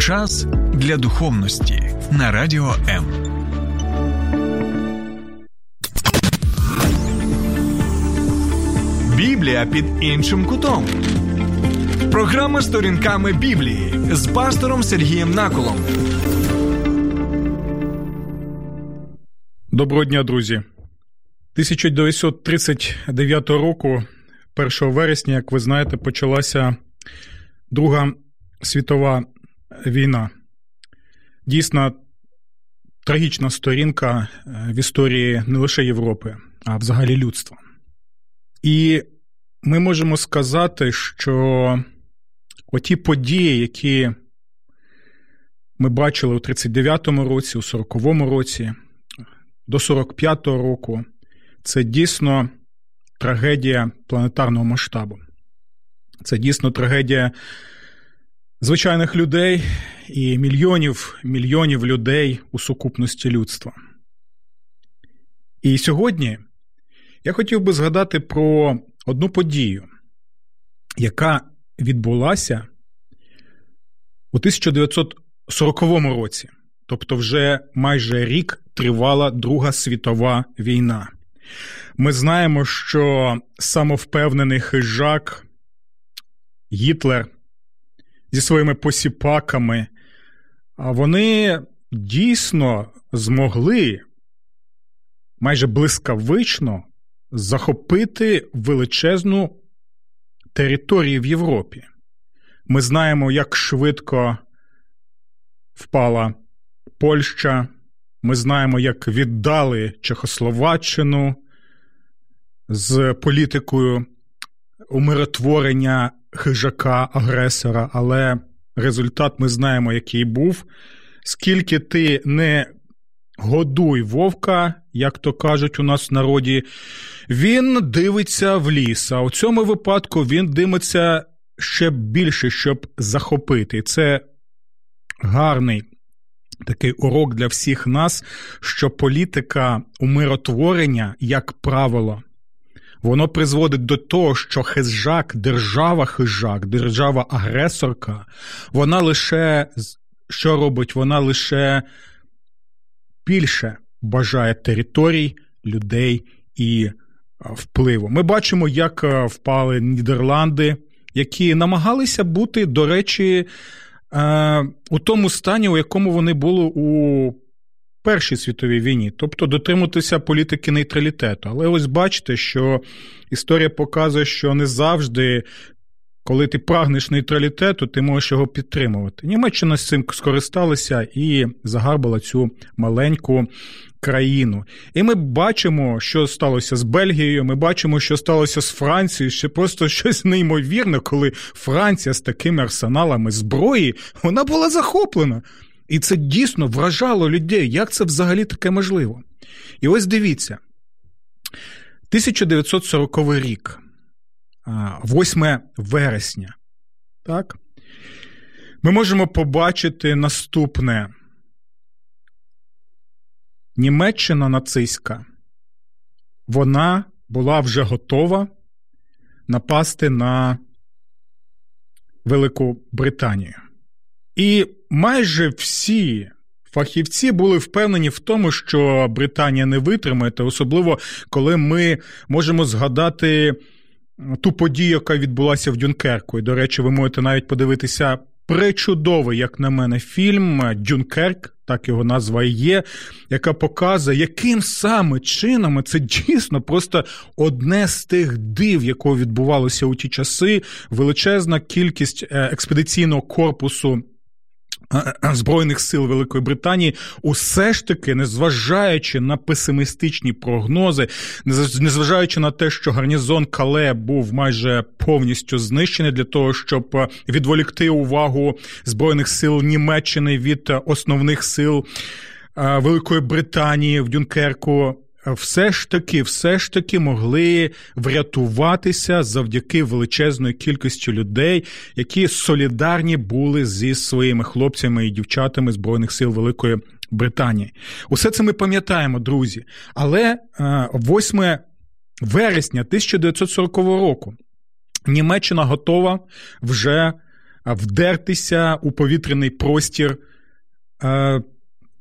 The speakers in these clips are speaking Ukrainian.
Час для духовності на радіо М. Біблія під іншим кутом. Програма сторінками Біблії з пастором Сергієм Наколом. Доброго дня, друзі. 1939 року, 1 вересня, як ви знаєте, почалася Друга світова війна. Дійсно трагічна сторінка е, в історії не лише Європи, а взагалі людства. І ми можемо сказати, що оті події, які ми бачили у 39-му році, у 40-му році, до 45-го року, це дійсно трагедія планетарного масштабу. Це дійсно трагедія звичайних людей і мільйонів мільйонів людей у сукупності людства. І сьогодні я хотів би згадати про одну подію, яка відбулася у 1940 році, тобто вже майже рік тривала Друга світова війна. Ми знаємо, що самовпевнений хижак Гітлер зі своїми посіпаками, вони дійсно змогли майже блискавично захопити величезну територію в Європі. Ми знаємо, як швидко впала Польща, ми знаємо, як віддали Чехословаччину з політикою умиротворення хижака, агресора, але результат ми знаємо, який був. Скільки ти не годуй вовка, як то кажуть у нас в народі, він дивиться в ліс. А у цьому випадку він дивиться ще більше, щоб захопити. Це гарний. Такий урок для всіх нас, що політика умиротворення, як правило, воно призводить до того, що хижак, держава-хижак, держава-агресорка, вона лише що робить? Вона лише більше бажає територій, людей і впливу. Ми бачимо, як впали Нідерланди, які намагалися бути, до речі, у тому стані, у якому вони були у Першій світовій війні, тобто дотримуватися політики нейтралітету. Але ось бачите, що історія показує, що не завжди, коли ти прагнеш нейтралітету, ти можеш його підтримувати. Німеччина з цим скористалася і загарбала цю маленьку країну. І ми бачимо, що сталося з Бельгією. Ми бачимо, що сталося з Францією. Ще просто щось неймовірне, коли Франція з такими арсеналами зброї вона була захоплена. І це дійсно вражало людей. Як це взагалі таке можливо? І ось дивіться: 1940 рік, 8 вересня, так? Ми можемо побачити наступне. Німеччина нацистська, вона була вже готова напасти на Велику Британію. І майже всі фахівці були впевнені в тому, що Британія не витримає, особливо коли ми можемо згадати ту подію, яка відбулася в Дюнкерку. І, до речі, ви можете навіть подивитися пречудовий, як на мене, фільм Дюнкерк. Так його назва і є, яка показує, яким саме чином це дійсно просто одне з тих див, якого відбувалося у ті часи, величезна кількість е, експедиційного корпусу Збройних сил Великої Британії, усе ж таки, незважаючи на песимістичні прогнози, незважаючи на те, що гарнізон Кале був майже повністю знищений для того, щоб відволікти увагу збройних сил Німеччини від основних сил Великої Британії в Дюнкерку все ж таки, все ж таки могли врятуватися завдяки величезної кількості людей, які солідарні були зі своїми хлопцями і дівчатами Збройних сил Великої Британії. Усе це ми пам'ятаємо, друзі. Але 8 е, вересня 1940 року Німеччина готова вже вдертися у повітряний простір е,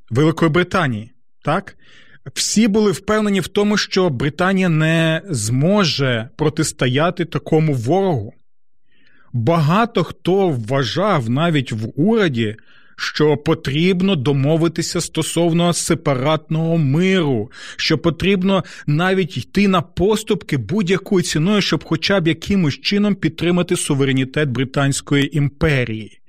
Великої Британії. Так? Всі були впевнені в тому, що Британія не зможе протистояти такому ворогу. Багато хто вважав навіть в уряді, що потрібно домовитися стосовно сепаратного миру, що потрібно навіть йти на поступки будь-якою ціною, щоб хоча б якимось чином підтримати суверенітет Британської імперії.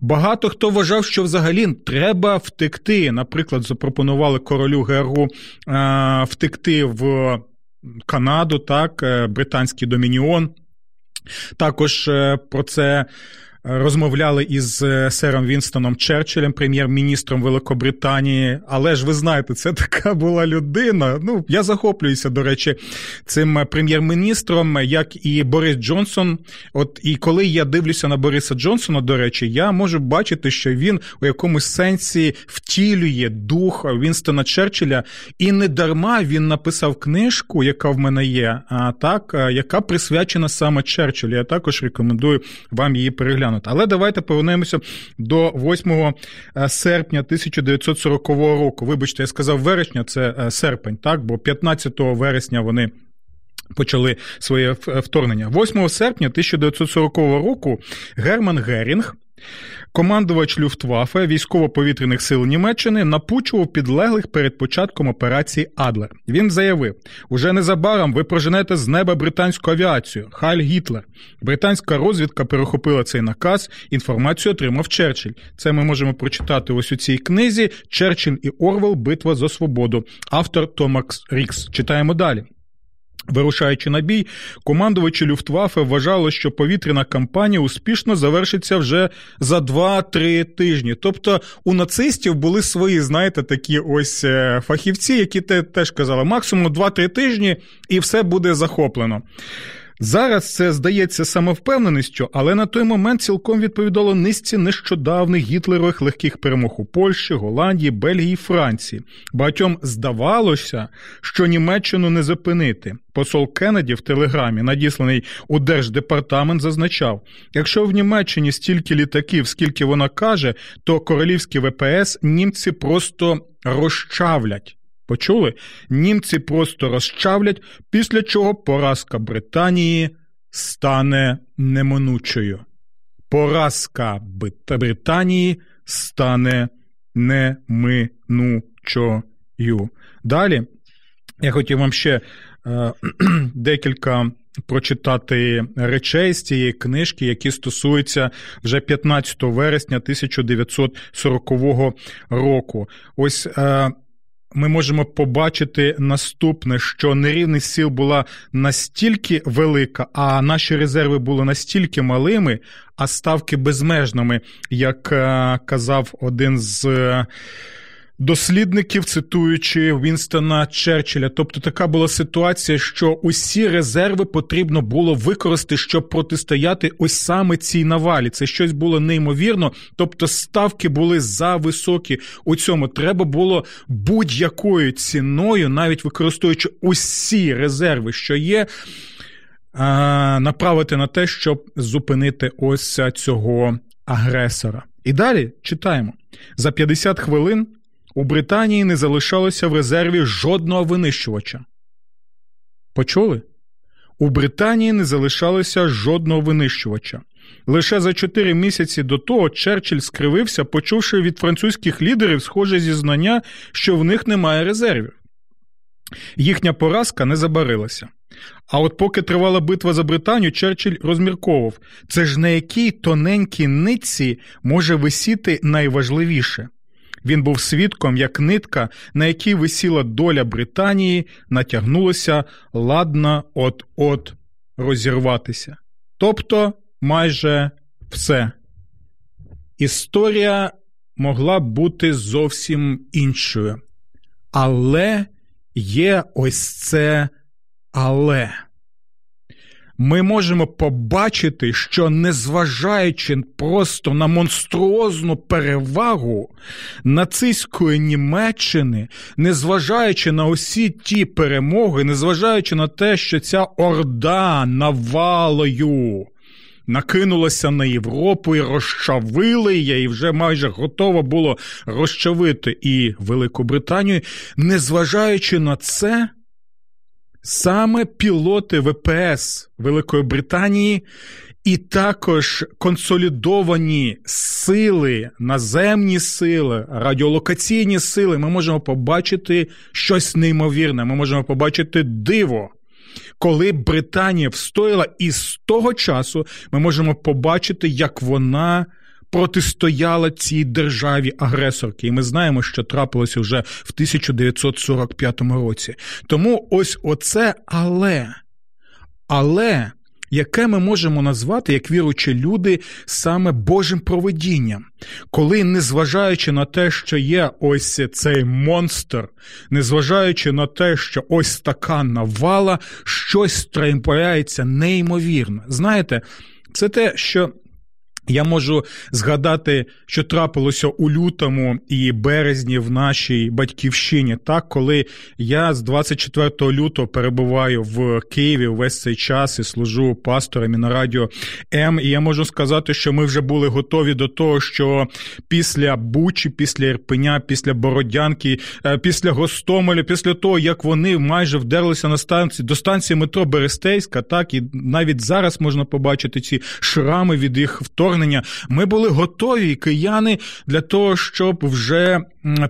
Багато хто вважав, що взагалі треба втекти. Наприклад, запропонували королю Гергу е, втекти в Канаду, так, е, британський домініон. Також е, про це розмовляли із е, сером Вінстоном Черчиллем, прем'єр-міністром Великобританії. Але ж ви знаєте, це така була людина. Ну, я захоплююся, до речі, цим прем'єр-міністром, як і Борис Джонсон. От і коли я дивлюся на Бориса Джонсона, до речі, я можу бачити, що він у якомусь сенсі втілює дух Вінстона Черчилля, і не дарма він написав книжку, яка в мене є, а так, яка присвячена саме Черчиллю. Я також рекомендую вам її переглянути розглянути. Але давайте повернемося до 8 е, серпня 1940 року. Вибачте, я сказав вересня, це е, серпень, так, бо 15 вересня вони. Почали своє вторгнення 8 серпня 1940 року Герман Герінг Командувач Люфтваффе військово-повітряних сил Німеччини напучував підлеглих перед початком операції Адлер. Він заявив: уже незабаром ви проженете з неба британську авіацію. Хайль Гітлер. Британська розвідка перехопила цей наказ. Інформацію отримав Черчилль. Це ми можемо прочитати ось у цій книзі. Черчилль і Орвел Битва за свободу. Автор Томакс Рікс. Читаємо далі. Вирушаючи на бій, командувачі Люфтваффе вважали, що повітряна кампанія успішно завершиться вже за 2-3 тижні. Тобто у нацистів були свої, знаєте, такі ось е, фахівці, які теж казали, максимум 2-3 тижні, і все буде захоплено. Зараз це здається самовпевненістю, але на той момент цілком відповідало низці нещодавних гітлерових легких перемог у Польщі, Голландії, Бельгії, Франції. Багатьом здавалося, що Німеччину не зупинити. Посол Кеннеді в телеграмі, надісланий у держдепартамент, зазначав: якщо в Німеччині стільки літаків, скільки вона каже, то королівські ВПС німці просто розчавлять. Почули? Німці просто розчавлять, після чого поразка Британії стане неминучою. Поразка Британії стане неминучою. Далі я хотів вам ще е, декілька прочитати речей з цієї книжки, які стосуються вже 15 вересня 1940 року. Ось. Е, ми можемо побачити наступне, що нерівність сил була настільки велика, а наші резерви були настільки малими, а ставки безмежними, як е, казав один з дослідників, цитуючи Вінстона Черчилля. Тобто така була ситуація, що усі резерви потрібно було використати, щоб протистояти ось саме цій навалі. Це щось було неймовірно. Тобто ставки були за високі. У цьому треба було будь-якою ціною, навіть використовуючи усі резерви, що є. Направити на те, щоб зупинити ось цього агресора. І далі читаємо за 50 хвилин у Британії не залишалося в резерві жодного винищувача. Почули? У Британії не залишалося жодного винищувача. Лише за чотири місяці до того Черчилль скривився, почувши від французьких лідерів схоже зізнання, що в них немає резервів. Їхня поразка не забарилася. А от поки тривала битва за Британію, Черчилль розмірковував це ж на якій тоненькій нитці може висіти найважливіше. Він був свідком, як нитка, на якій висіла доля Британії, натягнулася ладна от-от розірватися. Тобто майже все. Історія могла бути зовсім іншою. Але є ось це але ми можемо побачити, що незважаючи просто на монструозну перевагу нацистської Німеччини, незважаючи на усі ті перемоги, незважаючи на те, що ця орда навалою накинулося на Європу і розчавили її, і вже майже готово було розчавити і Велику Британію. Незважаючи на це, саме пілоти ВПС Великої Британії і також консолідовані сили, наземні сили, радіолокаційні сили, ми можемо побачити щось неймовірне. Ми можемо побачити диво. Коли Британія встояла, і з того часу ми можемо побачити, як вона протистояла цій державі агресорки. І ми знаємо, що трапилося вже в 1945 році. Тому ось оце але. Але яке ми можемо назвати, як віручі люди, саме Божим проведінням, коли, незважаючи на те, що є ось цей монстр, незважаючи на те, що ось така навала, щось трапляється неймовірно. Знаєте, це те, що я можу згадати, що трапилося у лютому і березні в нашій батьківщині, так коли я з 24 лютого перебуваю в Києві весь цей час і служу пастором і на радіо М. І я можу сказати, що ми вже були готові до того, що після Бучі, після Ірпеня, після Бородянки, е, після Гостомеля, після того, як вони майже вдерлися на станції до станції метро Берестейська, так і навіть зараз можна побачити ці шрами від їх вторгнення вторгнення, ми були готові, кияни, для того, щоб вже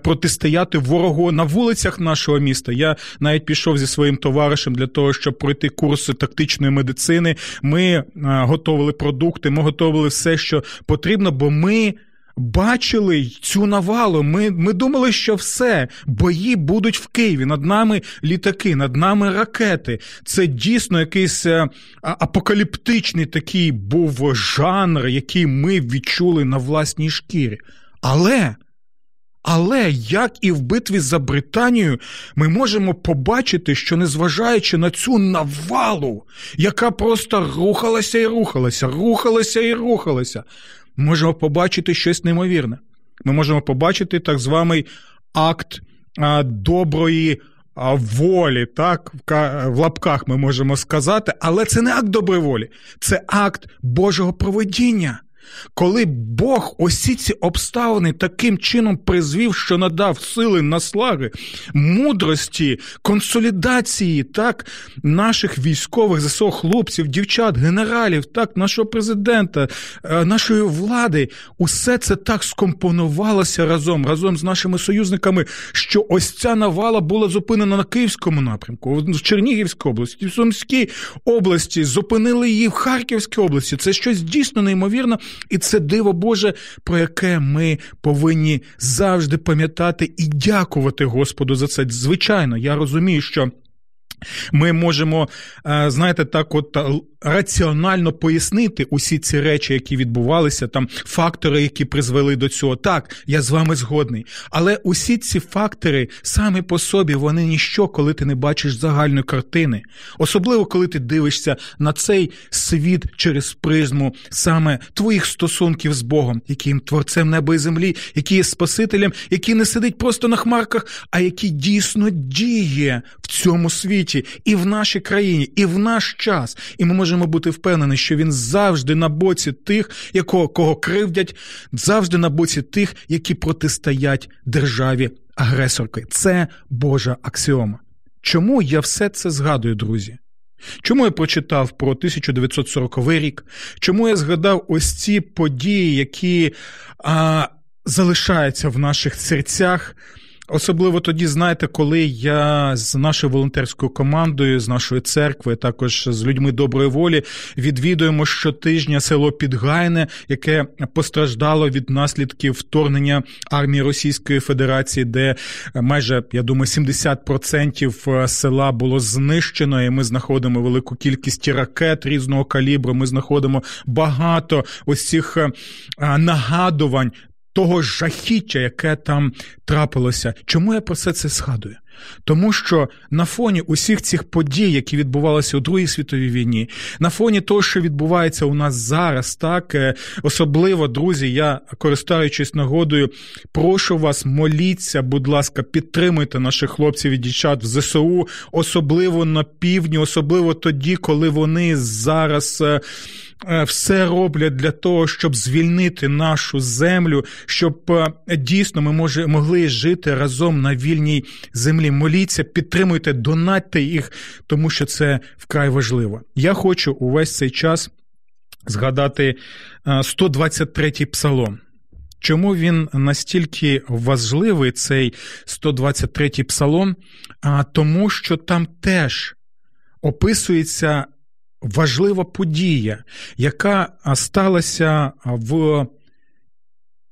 протистояти ворогу на вулицях нашого міста. Я навіть пішов зі своїм товаришем для того, щоб пройти курси тактичної медицини. Ми готували продукти, ми готували все, що потрібно, бо ми бачили цю навалу. Ми ми думали, що все, бої будуть в Києві. Над нами літаки, над нами ракети. Це дійсно якийсь е, апокаліптичний такий був жанр, який ми відчули на власній шкірі. Але. Але як і в битві за Британію, ми можемо побачити, що незважаючи на цю навалу, яка просто рухалася і рухалася, рухалася і рухалася, можемо побачити щось неймовірне. Ми можемо побачити так званий акт а, доброї а, волі, так, в лапках ми можемо сказати, але це не акт доброї волі, це акт Божого проведіння. Коли Бог усі ці обставини таким чином призвів, що надав сили, наслаги, мудрості, консолідації так, наших військових ЗСО хлопців, дівчат, генералів, так, нашого президента, е, нашої влади, усе це так скомпонувалося разом, разом з нашими союзниками, що ось ця навала була зупинена на Київському напрямку, в Чернігівській області, в Сумській області, зупинили її в Харківській області. Це щось дійсно неймовірне. І це диво Боже, про яке ми повинні завжди пам'ятати і дякувати Господу за це. Звичайно, я розумію, що. Ми можемо, е, знаєте, так, от е, раціонально пояснити усі ці речі, які відбувалися, там фактори, які призвели до цього. Так, я з вами згодний. Але усі ці фактори самі по собі вони ніщо, коли ти не бачиш загальної картини. Особливо, коли ти дивишся на цей світ через призму саме твоїх стосунків з Богом, яким творцем неба і землі, який є Спасителем, який не сидить просто на хмарках, а який дійсно діє в цьому світі і в нашій країні, і в наш час. І ми можемо бути впевнені, що він завжди на боці тих, якого кого кривдять, завжди на боці тих, які протистоять державі агресорки. Це Божа аксіома. Чому я все це згадую, друзі? Чому я прочитав про 1940 рік? Чому я згадав ось ці події, які а, залишаються в наших серцях? Особливо тоді, знаєте, коли я з нашою волонтерською командою, з нашої церкви, також з людьми доброї волі, відвідуємо щотижня село Підгайне, яке постраждало від наслідків вторгнення армії Російської Федерації, де майже я думаю 70% села було знищено, і ми знаходимо велику кількість ракет різного калібру. Ми знаходимо багато ось цих нагадувань того жахіття, яке там трапилося. Чому я про все це згадую? Тому що на фоні усіх цих подій, які відбувалися у Другій світовій війні, на фоні того, що відбувається у нас зараз, так е, особливо, друзі, я користуючись нагодою, прошу вас, моліться, будь ласка, підтримуйте наших хлопців і дівчат в ЗСУ, особливо на півдні, особливо тоді, коли вони зараз. Е, е, все роблять для того, щоб звільнити нашу землю, щоб е, дійсно ми може, могли жити разом на вільній землі. Моліться, підтримуйте, донатьте їх, тому що це вкрай важливо. Я хочу увесь цей час згадати 123-й псалом. Чому він настільки важливий, цей 123-й псалом? А тому, що там теж описується важлива подія, яка сталася в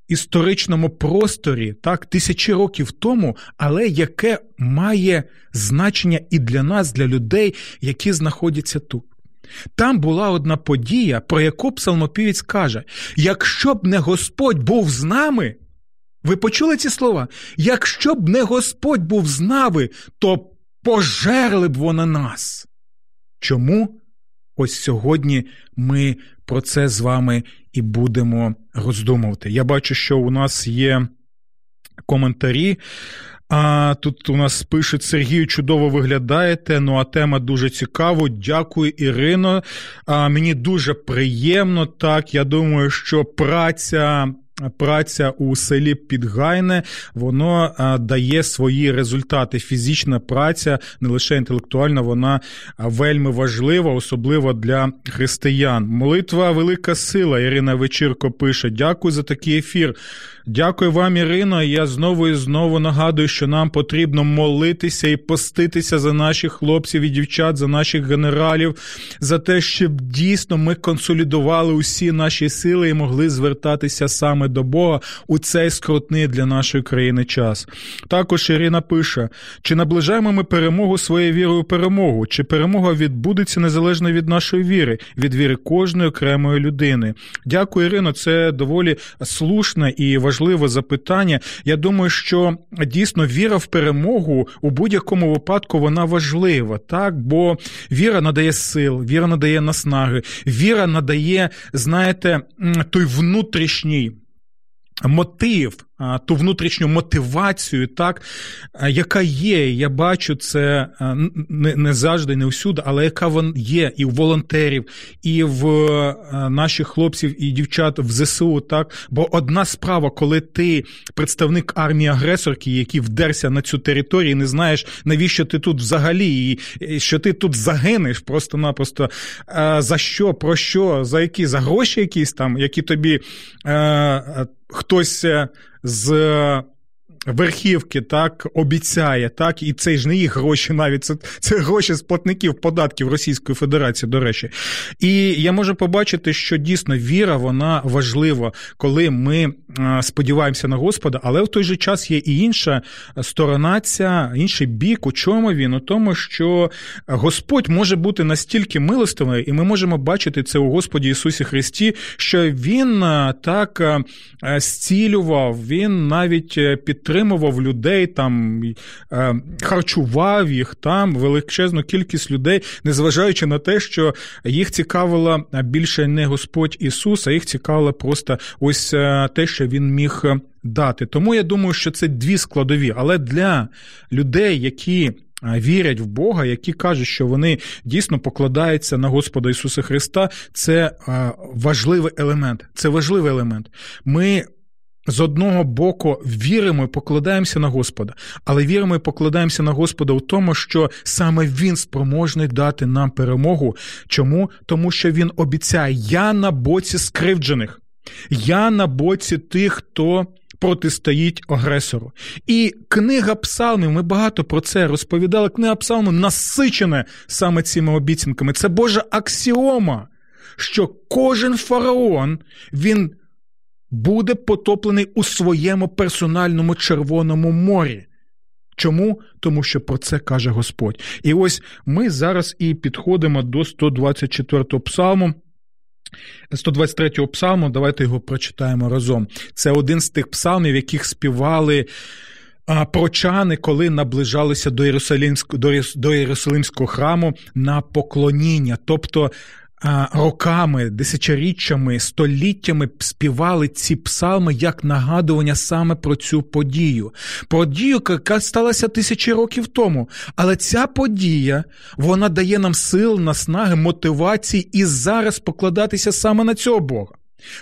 історичному просторі так, тисячі років тому, але яке має значення і для нас, для людей, які знаходяться тут. Там була одна подія, про яку псалмопівець каже: якщо б не Господь був з нами, ви почули ці слова? Якщо б не Господь був з нами, то пожерли б вони нас. Чому? Ось сьогодні ми про це з вами і будемо роздумувати. Я бачу, що у нас є коментарі. А тут у нас пишуть Сергію, чудово виглядаєте. Ну а тема дуже цікава. Дякую, Ірино. А, Мені дуже приємно. Так, я думаю, що праця праця у селі Підгайне, воно дає свої результати. Фізична праця, не лише інтелектуальна, вона вельми важлива, особливо для християн. Молитва велика сила. Ірина Вечірко пише: Дякую за такий ефір. Дякую вам, Ірино. Я знову і знову нагадую, що нам потрібно молитися і поститися за наших хлопців і дівчат, за наших генералів, за те, щоб дійсно ми консолідували усі наші сили і могли звертатися саме до Бога у цей скрутний для нашої країни час. Також Ірина пише: чи наближаємо ми перемогу своєю вірою перемогу, чи перемога відбудеться незалежно від нашої віри, від віри кожної окремої людини? Дякую, Ірино. Це доволі слушне і важливе запитання. Я думаю, що дійсно віра в перемогу у будь-якому випадку вона важлива, так бо віра надає сил, віра надає наснаги, віра надає, знаєте, той внутрішній мотив, ту внутрішню мотивацію, так, яка є, я бачу це не не завжди, не усюди, але яка вона є і в волонтерів, і в наших хлопців і дівчат в ЗСУ. так, Бо одна справа, коли ти представник армії агресорки, який вдерся на цю територію, і не знаєш, навіщо ти тут взагалі, і що ти тут загинеш просто-напросто за що, про що, за які, за гроші якісь там, які тобі хтось е, з верхівки так обіцяє, так, і це ж не їх гроші навіть це це гроші з платників податків Російської Федерації, до речі. І я можу побачити, що дійсно віра вона важлива, коли ми сподіваємося на Господа, але в той же час є і інша сторона, ця інший бік. У чому він? У тому, що Господь може бути настільки милостивий, і ми можемо бачити це у Господі Ісусі Христі, що Він так зцілював, він навіть підтримував підтримував людей, там е, харчував їх там величезну кількість людей, незважаючи на те, що їх цікавила більше не Господь Ісус, а їх цікавило просто ось е, те, що він міг дати. Тому я думаю, що це дві складові. Але для людей, які Вірять в Бога, які кажуть, що вони дійсно покладаються на Господа Ісуса Христа. Це важливий елемент. Це важливий елемент. Ми з одного боку віримо і покладаємося на Господа, але віримо і покладаємося на Господа у тому, що саме Він спроможний дати нам перемогу. Чому? Тому що Він обіцяє: я на боці скривджених, я на боці тих, хто. Протистоїть агресору. І книга Псалмів, ми багато про це розповідали. Книга Псалмів насичена саме цими обіцянками. Це Божа аксіома, що кожен фараон він буде потоплений у своєму персональному Червоному морі. Чому? Тому що про це каже Господь. І ось ми зараз і підходимо до 124-го псалму. 123-го псалму, давайте його прочитаємо разом. Це один з тих псалмів, яких співали прочани, коли наближалися до Єрусалимського, до Єрусалимського храму на поклоніння. Тобто роками, десятиріччями, століттями співали ці псалми як нагадування саме про цю подію. Подію, яка сталася тисячі років тому. Але ця подія вона дає нам сил, наснаги, мотивації і зараз покладатися саме на цього Бога.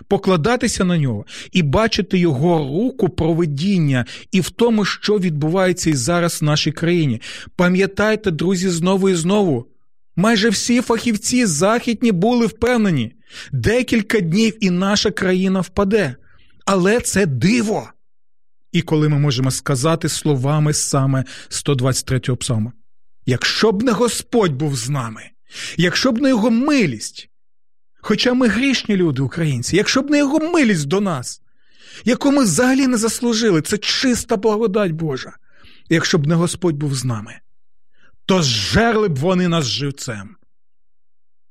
Покладатися на нього і бачити його руку проведіння і в тому, що відбувається і зараз в нашій країні. Пам'ятайте, друзі, знову і знову. Майже всі фахівці західні були впевнені, декілька днів і наша країна впаде. Але це диво. І коли ми можемо сказати словами саме 123-го псалма, якщо б не Господь був з нами, якщо б не його милість, хоча ми грішні люди, українці, якщо б не його милість до нас, яку ми взагалі не заслужили, це чиста благодать Божа, якщо б не Господь був з нами то зжерли б вони нас живцем.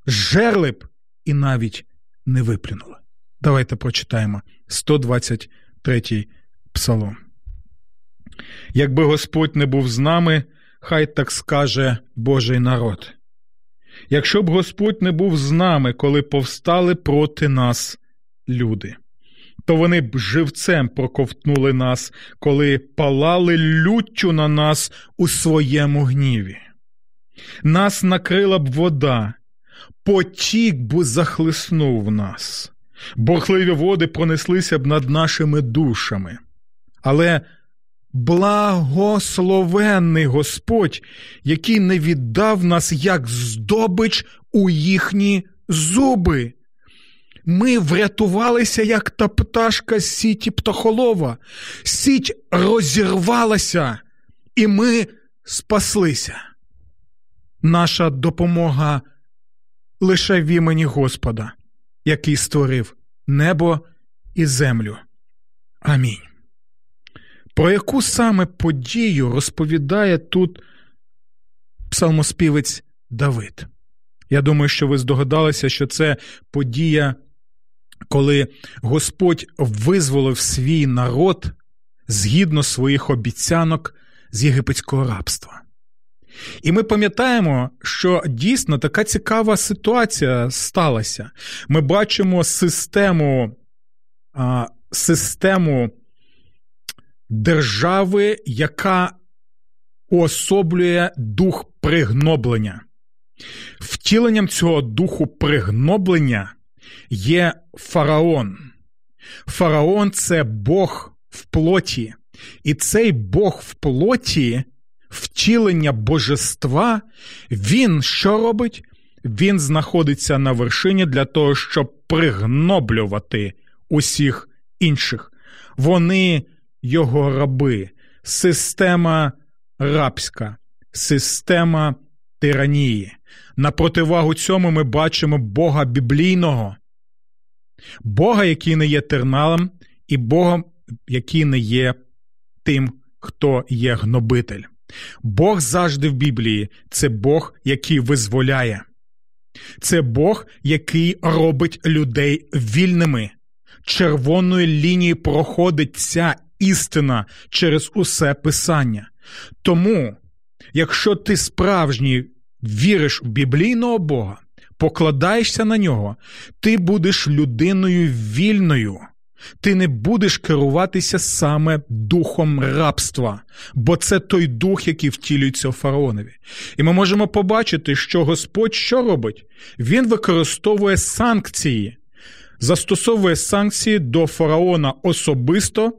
Жерли б і навіть не виплюнули. Давайте прочитаємо 123-й псалом. Якби Господь не був з нами, хай так скаже Божий народ. Якщо б Господь не був з нами, коли повстали проти нас люди, то вони б живцем проковтнули нас, коли палали люттю на нас у своєму гніві нас накрила б вода, потік б захлиснув нас, борхливі води пронеслися б над нашими душами. Але благословенний Господь, який не віддав нас як здобич у їхні зуби. Ми врятувалися, як та пташка з сіті птахолова. Сіть розірвалася, і ми спаслися наша допомога лише в імені Господа, який створив небо і землю. Амінь. Про яку саме подію розповідає тут псалмоспівець Давид? Я думаю, що ви здогадалися, що це подія, коли Господь визволив свій народ згідно своїх обіцянок з єгипетського рабства. І ми пам'ятаємо, що дійсно така цікава ситуація сталася. Ми бачимо систему, систему держави, яка уособлює дух пригноблення. Втіленням цього духу пригноблення є фараон. Фараон це Бог в плоті. І цей Бог в плоті втілення божества, він що робить? Він знаходиться на вершині для того, щоб пригноблювати усіх інших. Вони його раби, система рабська, система тиранії. На противагу цьому ми бачимо Бога біблійного, Бога, який не є терналом, і Бога, який не є тим, хто є гнобитель. Бог завжди в Біблії це Бог, який визволяє. Це Бог, який робить людей вільними. Червоною лінією проходить ця істина через усе писання. Тому, якщо ти справжній віриш в біблійного Бога, покладаєшся на нього, ти будеш людиною вільною. Ти не будеш керуватися саме духом рабства, бо це той дух, який втілюється у фараонові. І ми можемо побачити, що Господь що робить? Він використовує санкції, застосовує санкції до фараона особисто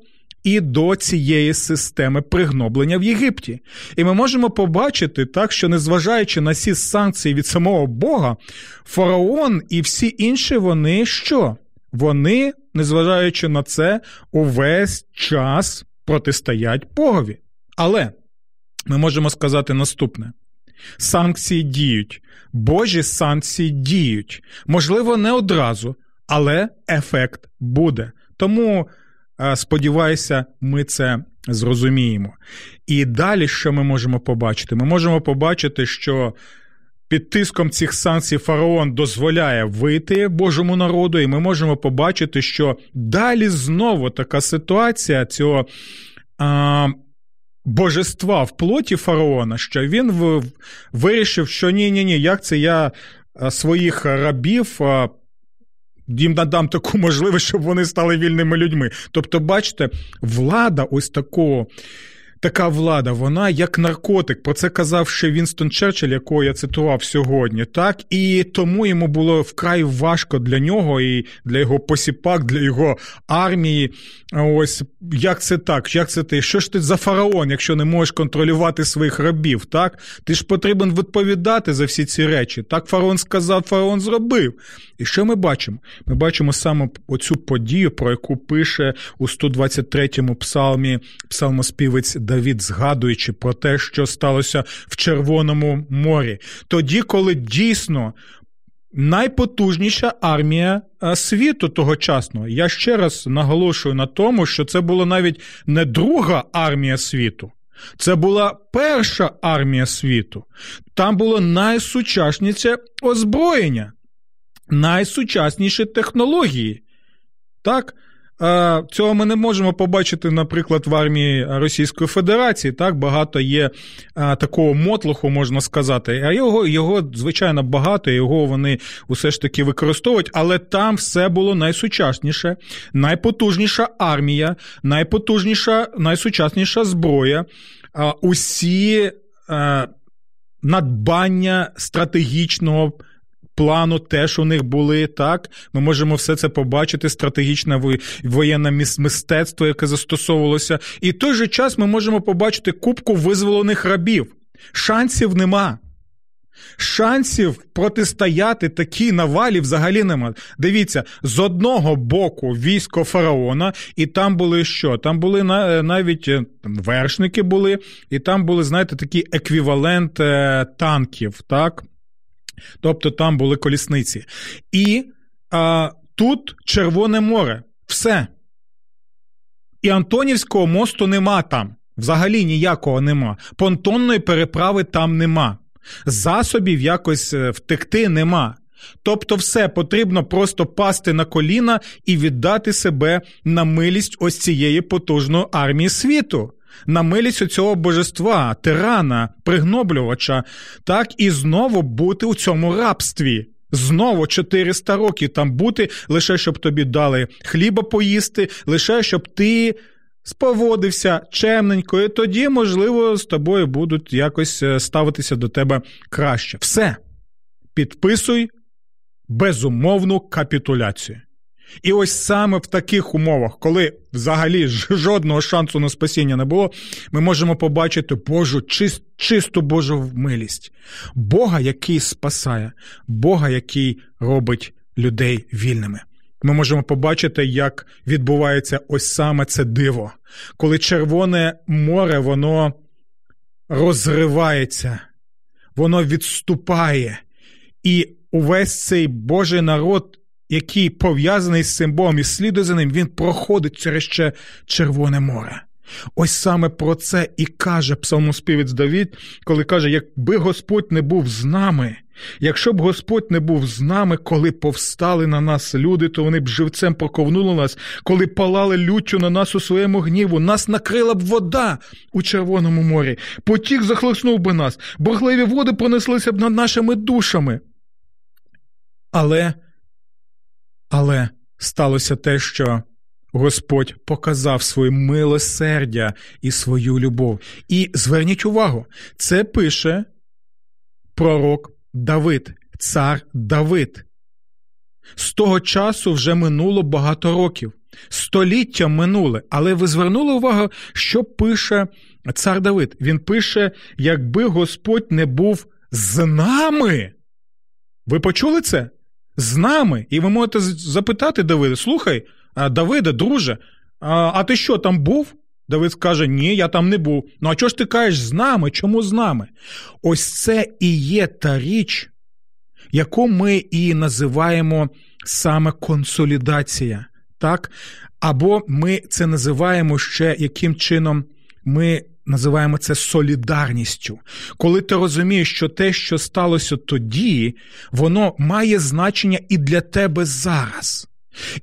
і до цієї системи пригноблення в Єгипті. І ми можемо побачити так, що незважаючи на ці санкції від самого Бога, фараон і всі інші вони що? Вони, незважаючи на це, увесь час протистоять Богові. Але ми можемо сказати наступне: санкції діють, Божі санкції діють. Можливо, не одразу, але ефект буде. Тому, е, сподіваюся, ми це зрозуміємо. І далі, що ми можемо побачити? Ми можемо побачити, що під тиском цих санкцій фараон дозволяє вийти Божому народу, і ми можемо побачити, що далі знову така ситуація цього а, божества в плоті фараона, що він в, вирішив, що ні, ні, ні, як це я своїх рабів. Їм надам таку можливість, щоб вони стали вільними людьми. Тобто, бачите, влада ось такого така влада, вона як наркотик. Про це казав ще Вінстон Черчилль, якого я цитував сьогодні. Так і тому йому було вкрай важко для нього і для його посіпак, для його армії. Ось як це так? Як це ти? Що ж ти за фараон, якщо не можеш контролювати своїх рабів? Так ти ж потрібен відповідати за всі ці речі. Так фараон сказав, фараон зробив. І що ми бачимо? Ми бачимо саме оцю подію, про яку пише у 123-му псалмі псалмоспівець Давід, згадуючи про те, що сталося в Червоному морі, тоді, коли дійсно. Найпотужніша армія е, світу тогочасного. Я ще раз наголошую на тому, що це була навіть не друга армія світу, це була перша армія світу. Там було найсучасніше озброєння, найсучасніші технології. Так, Цього ми не можемо побачити, наприклад, в армії Російської Федерації. Так багато є такого мотлуху, можна сказати. А його, його, звичайно, багато, його вони усе ж таки використовують, але там все було найсучасніше, найпотужніша армія, найпотужніша, найсучасніша зброя. Усі надбання стратегічного плану теж у них були. Так, ми можемо все це побачити, стратегічне воєнне мистецтво, яке застосовувалося. І в той же час ми можемо побачити кубку визволених рабів. Шансів нема. Шансів протистояти такій навалі взагалі нема. Дивіться, з одного боку військо фараона, і там були що? Там були навіть е, вершники були, і там були, знаєте, такий еквівалент е, танків, так? Тобто там були колісниці. І а, тут Червоне море. Все. І Антонівського мосту нема там. Взагалі ніякого нема. Понтонної переправи там нема. Засобів якось е, втекти нема. Тобто, все потрібно просто пасти на коліна і віддати себе на милість ось цієї потужної армії світу на милість цього божества, тирана, пригноблювача, так і знову бути у цьому рабстві. Знову 400 років там бути, лише щоб тобі дали хліба поїсти, лише щоб ти споводився чемненько, і тоді, можливо, з тобою будуть якось е, ставитися до тебе краще. Все. Підписуй безумовну капітуляцію. І ось саме в таких умовах, коли взагалі жодного шансу на спасіння не було, ми можемо побачити Божу чист, чисту Божу милість, Бога, який спасає, Бога, який робить людей вільними. Ми можемо побачити, як відбувається ось саме це диво, коли Червоне море воно розривається, воно відступає, і увесь цей Божий народ який пов'язаний з цим Богом і слідує за ним, він проходить через ще Червоне море. Ось саме про це і каже псалмоспівець Давід, коли каже: якби Господь не був з нами, якщо б Господь не був з нами, коли повстали на нас люди, то вони б живцем проковнули нас, коли палали люттю на нас у своєму гніву, нас накрила б вода у Червоному морі, потік захлеснув би нас, боргливі води пронеслися б над нашими душами. Але але сталося те, що Господь показав своє милосердя і свою любов. І зверніть увагу, це пише пророк Давид, цар Давид. З того часу вже минуло багато років, століття минуле, але ви звернули увагу, що пише цар Давид. Він пише: якби Господь не був з нами. Ви почули це? З нами. І ви можете запитати Давида: слухай, Давида, друже, а ти що там був? Давид скаже: Ні, я там не був. Ну а чого ж ти кажеш з нами? Чому з нами? Ось це і є та річ, яку ми і називаємо саме консолідація. так? Або ми це називаємо ще яким чином ми називаємо це солідарністю. Коли ти розумієш, що те, що сталося тоді, воно має значення і для тебе зараз.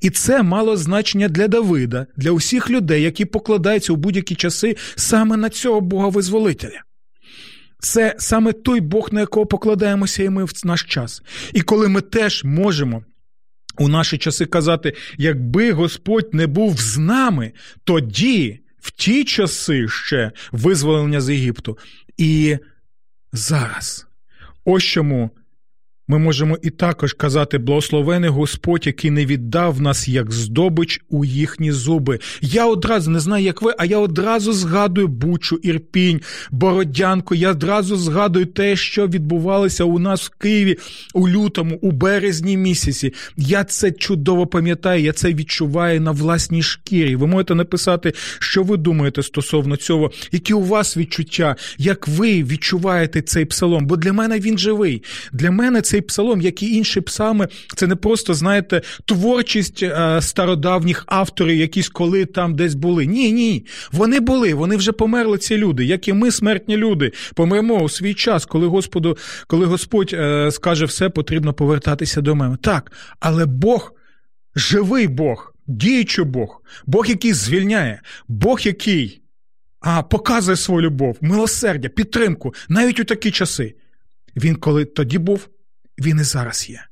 І це мало значення для Давида, для усіх людей, які покладаються у будь-які часи саме на цього Бога-визволителя. Це саме той Бог, на якого покладаємося, і ми в наш час. І коли ми теж можемо. У наші часи казати, якби Господь не був з нами, тоді, в ті часи ще визволення з Єгипту. І зараз. Ось чому ми можемо і також казати благословений Господь, який не віддав нас як здобич у їхні зуби. Я одразу не знаю, як ви, а я одразу згадую Бучу, Ірпінь, Бородянку. Я одразу згадую те, що відбувалося у нас в Києві у лютому, у березні місяці. Я це чудово пам'ятаю, я це відчуваю на власній шкірі. Ви можете написати, що ви думаєте стосовно цього, які у вас відчуття, як ви відчуваєте цей псалом? Бо для мене він живий. Для мене це цей псалом, як і інші псалми, це не просто, знаєте, творчість е, стародавніх авторів, якісь коли там десь були. Ні, ні. Вони були, вони вже померли ці люди, як і ми, смертні люди, помремо у свій час, коли Господу, коли Господь е, скаже все, потрібно повертатися до мене. Так, але Бог, живий Бог, діючий Бог, Бог, який звільняє, Бог, який. А показує свою любов, милосердя, підтримку навіть у такі часи. Він коли тоді був, він і зараз є.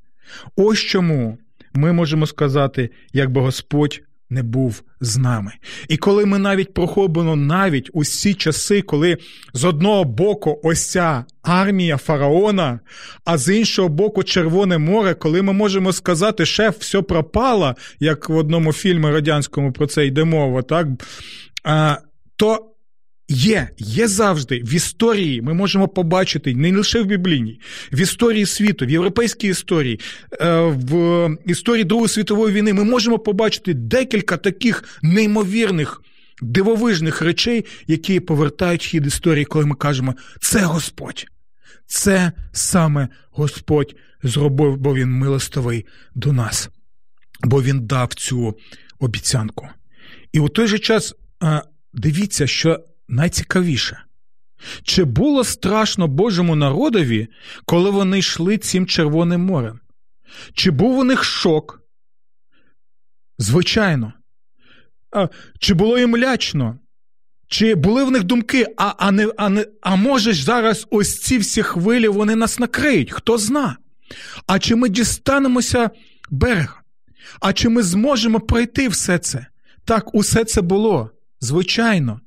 Ось чому ми можемо сказати, якби Господь не був з нами. І коли ми навіть проходимо навіть усі часи, коли з одного боку ось ця армія фараона, а з іншого боку Червоне море, коли ми можемо сказати, шеф, все пропало, як в одному фільмі радянському про це йде мова, так? А, то Є, є завжди в історії. Ми можемо побачити не лише в біблійній, в історії світу, в європейській історії, е, в історії Другої світової війни. Ми можемо побачити декілька таких неймовірних дивовижних речей, які повертають хід історії, коли ми кажемо, це Господь. Це саме Господь зробив, бо Він милостивий до нас, бо Він дав цю обіцянку. І у той же час е, дивіться, що найцікавіше. Чи було страшно Божому народові, коли вони йшли цим Червоним морем? Чи був у них шок? Звичайно. А, Чи було їм лячно? Чи були в них думки, а а, не, а, не, а може ж зараз ось ці всі хвилі вони нас накриють? Хто зна? А чи ми дістанемося берега? А чи ми зможемо пройти все це? Так, усе це було, звичайно.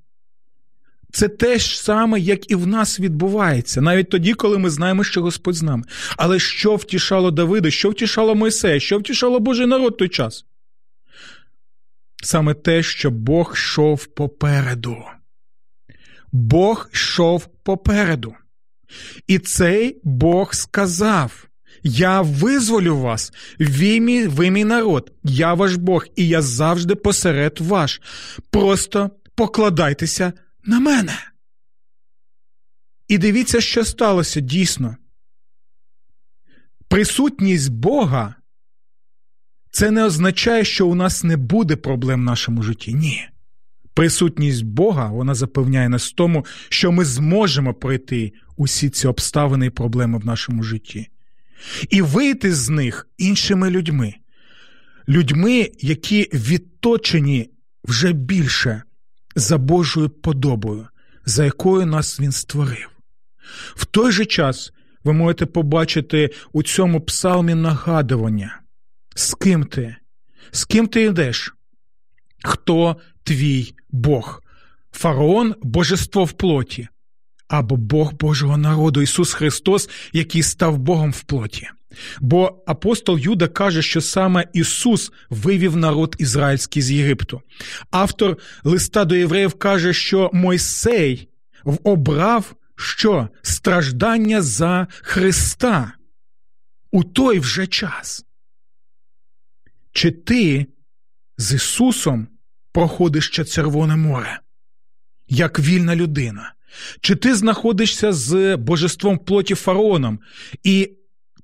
Це те ж саме, як і в нас відбувається, навіть тоді, коли ми знаємо, що Господь з нами. Але що втішало Давида, що втішало Мойсея, що втішало Божий народ той час? Саме те, що Бог йшов попереду. Бог йшов попереду. І цей Бог сказав: Я визволю вас, ви мій, ви мій народ, я ваш Бог, і я завжди посеред ваш. Просто покладайтеся на мене. І дивіться, що сталося дійсно. Присутність Бога це не означає, що у нас не буде проблем в нашому житті. Ні. Присутність Бога вона запевняє нас в тому, що ми зможемо пройти усі ці обставини і проблеми в нашому житті. І вийти з них іншими людьми, людьми, які відточені вже більше за Божою подобою, за якою нас Він створив. В той же час ви можете побачити у цьому псалмі нагадування, з ким ти, з ким ти йдеш, хто твій Бог, фараон божество в плоті, або Бог Божого народу Ісус Христос, який став Богом в плоті. Бо апостол Юда каже, що саме Ісус вивів народ ізраїльський з Єгипту. Автор листа до євреїв каже, що Мойсей обрав що страждання за Христа у той вже час. Чи ти з Ісусом проходиш ще Червоне море, як вільна людина? Чи ти знаходишся з божеством плоті фараоном і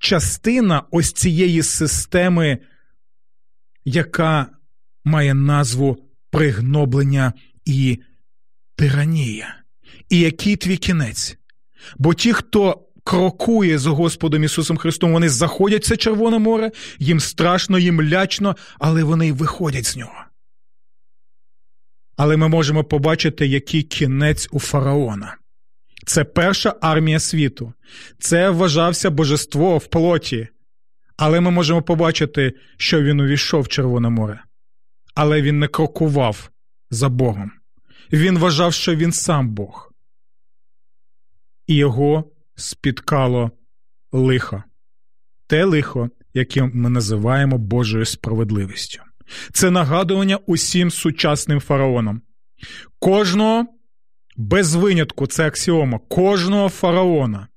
частина ось цієї системи, яка має назву пригноблення і тиранія. І який твій кінець? Бо ті, хто крокує з Господом Ісусом Христом, вони заходять в це Червоне море, їм страшно, їм лячно, але вони й виходять з нього. Але ми можемо побачити, який кінець у фараона. Це перша армія світу. Це вважався божество в плоті. Але ми можемо побачити, що він увійшов в Червоне море. Але він не крокував за Богом. Він вважав, що він сам Бог. І його спіткало лихо. Те лихо, яке ми називаємо Божою справедливістю. Це нагадування усім сучасним фараонам. Кожного без винятку, це аксіома, кожного фараона.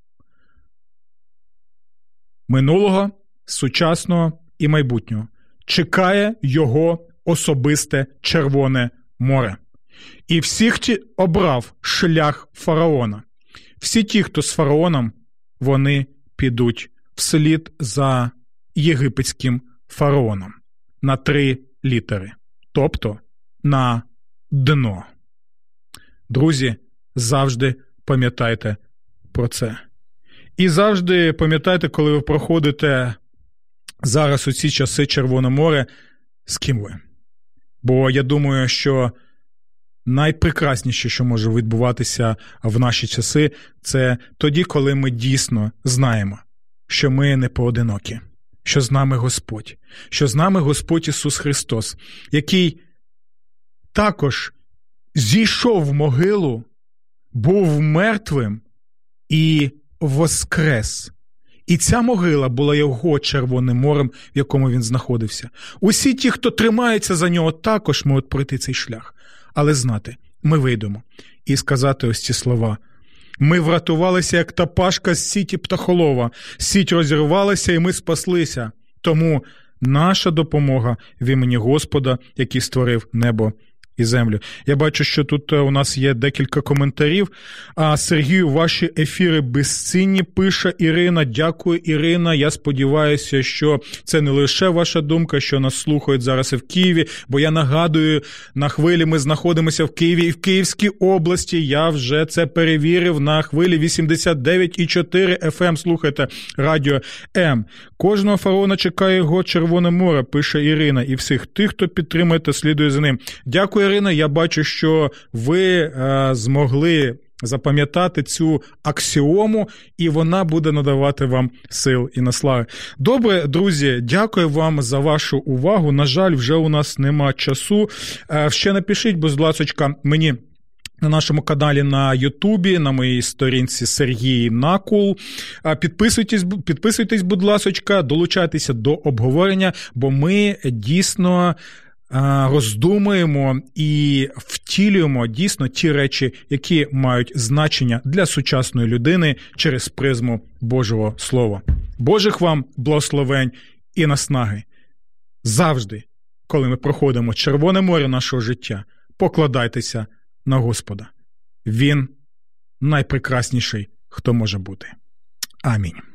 Минулого, сучасного і майбутнього чекає його особисте Червоне море. І всіх обрав шлях фараона. Всі ті, хто з фараоном, вони підуть вслід за єгипетським фараоном на три літери, тобто на дно. Друзі, завжди пам'ятайте про це. І завжди пам'ятайте, коли ви проходите зараз у ці часи Червоне море, з ким ви. Бо я думаю, що найпрекрасніше, що може відбуватися в наші часи, це тоді, коли ми дійсно знаємо, що ми не поодинокі, що з нами Господь, що з нами Господь Ісус Христос, який також зійшов в могилу, був мертвим і воскрес. І ця могила була його Червоним морем, в якому він знаходився. Усі ті, хто тримається за нього, також можуть пройти цей шлях. Але знати, ми вийдемо і сказати ось ці слова. Ми врятувалися, як та пашка з сіті птахолова, сіть розірвалася, і ми спаслися. Тому наша допомога в імені Господа, який створив небо і землю. Я бачу, що тут е, у нас є декілька коментарів. А Сергію, ваші ефіри безцінні. Пише Ірина. Дякую, Ірина. Я сподіваюся, що це не лише ваша думка, що нас слухають зараз і в Києві. Бо я нагадую, на хвилі ми знаходимося в Києві і в Київській області. Я вже це перевірив на хвилі 89,4 FM. Слухайте радіо М. Кожного фараона чекає його Червоне море. Пише Ірина, і всіх тих, хто підтримує та слідує за ним. Дякую. Ірина, я бачу, що ви е, змогли запам'ятати цю аксіому, і вона буде надавати вам сил і наслави. Добре, друзі, дякую вам за вашу увагу. На жаль, вже у нас нема часу. Е, ще напишіть, будь ласка, мені. На нашому каналі на Ютубі, на моїй сторінці Сергій Накул. Підписуйтесь, підписуйтесь, будь ласка, долучайтеся до обговорення, бо ми дійсно роздумуємо і втілюємо дійсно ті речі, які мають значення для сучасної людини через призму Божого Слова. Божих вам благословень і наснаги. Завжди, коли ми проходимо Червоне море нашого життя, покладайтеся на Господа. Він найпрекрасніший, хто може бути. Амінь.